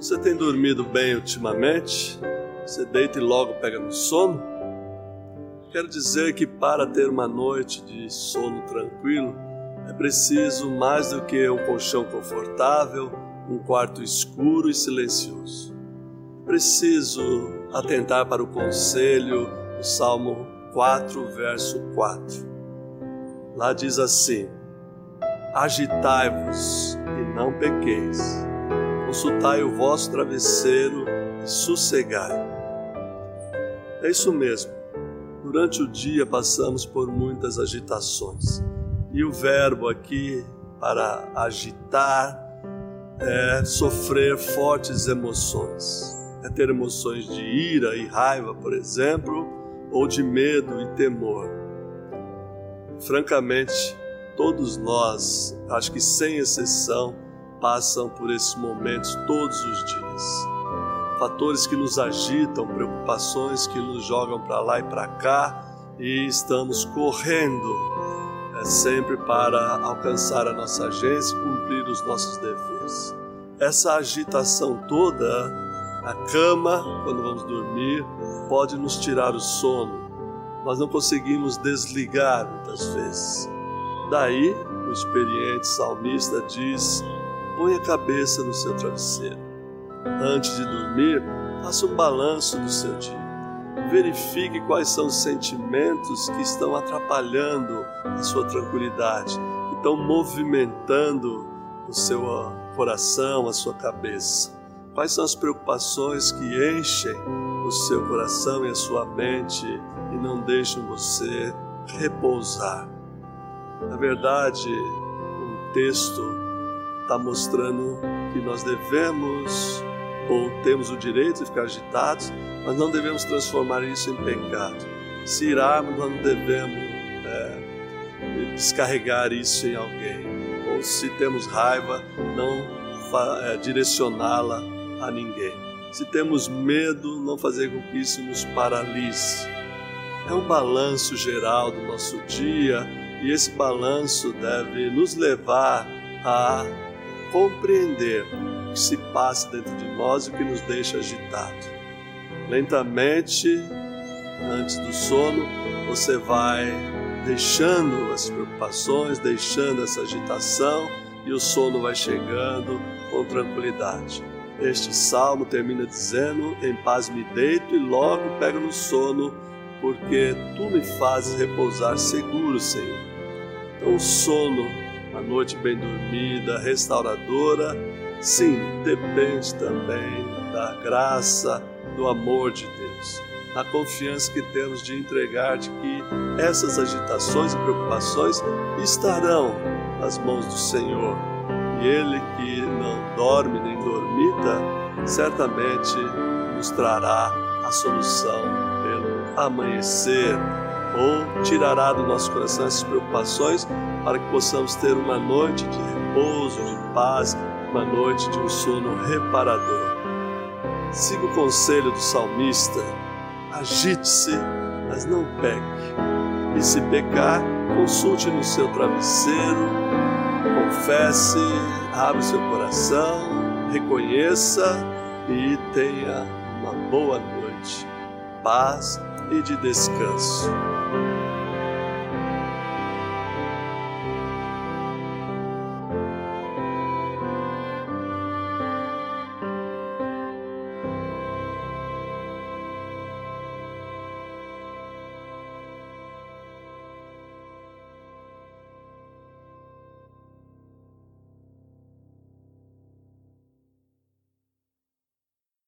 Você tem dormido bem ultimamente? Você deita e logo pega no sono? Quero dizer que para ter uma noite de sono tranquilo, é preciso mais do que um colchão confortável, um quarto escuro e silencioso. É preciso atentar para o conselho do Salmo 4, verso 4. Lá diz assim: Agitai-vos e não pequeis consultai o vosso travesseiro e sossegai. É isso mesmo. Durante o dia passamos por muitas agitações. E o verbo aqui para agitar é sofrer fortes emoções. É ter emoções de ira e raiva, por exemplo, ou de medo e temor. Francamente, todos nós, acho que sem exceção, passam por esses momentos todos os dias. Fatores que nos agitam, preocupações que nos jogam para lá e para cá e estamos correndo é sempre para alcançar a nossa agência e cumprir os nossos deveres. Essa agitação toda, a cama, quando vamos dormir, pode nos tirar o sono. Nós não conseguimos desligar muitas vezes. Daí, o experiente salmista diz põe a cabeça no seu travesseiro. Antes de dormir, faça um balanço do seu dia. Verifique quais são os sentimentos que estão atrapalhando a sua tranquilidade, que estão movimentando o seu coração, a sua cabeça. Quais são as preocupações que enchem o seu coração e a sua mente e não deixam você repousar? Na verdade, um texto está mostrando que nós devemos ou temos o direito de ficar agitados, mas não devemos transformar isso em pecado. Se irarmos, nós não devemos é, descarregar isso em alguém. Ou se temos raiva, não é, direcioná-la a ninguém. Se temos medo, não fazer com que isso nos paralise. É um balanço geral do nosso dia e esse balanço deve nos levar a compreender o que se passa dentro de nós e o que nos deixa agitado. Lentamente, antes do sono, você vai deixando as preocupações, deixando essa agitação e o sono vai chegando com tranquilidade. Este salmo termina dizendo: Em paz me deito e logo pego no sono, porque tu me fazes repousar seguro, Senhor. Então, o sono a noite bem dormida, restauradora, sim, depende também da graça, do amor de Deus, a confiança que temos de entregar de que essas agitações e preocupações estarão nas mãos do Senhor. E Ele que não dorme nem dormita, certamente nos trará a solução pelo amanhecer ou tirará do nosso coração essas preocupações para que possamos ter uma noite de repouso, de paz, uma noite de um sono reparador. Siga o conselho do salmista, agite-se, mas não peque. E se pecar, consulte no seu travesseiro, confesse, abra seu coração, reconheça e tenha uma boa noite, paz e de descanso.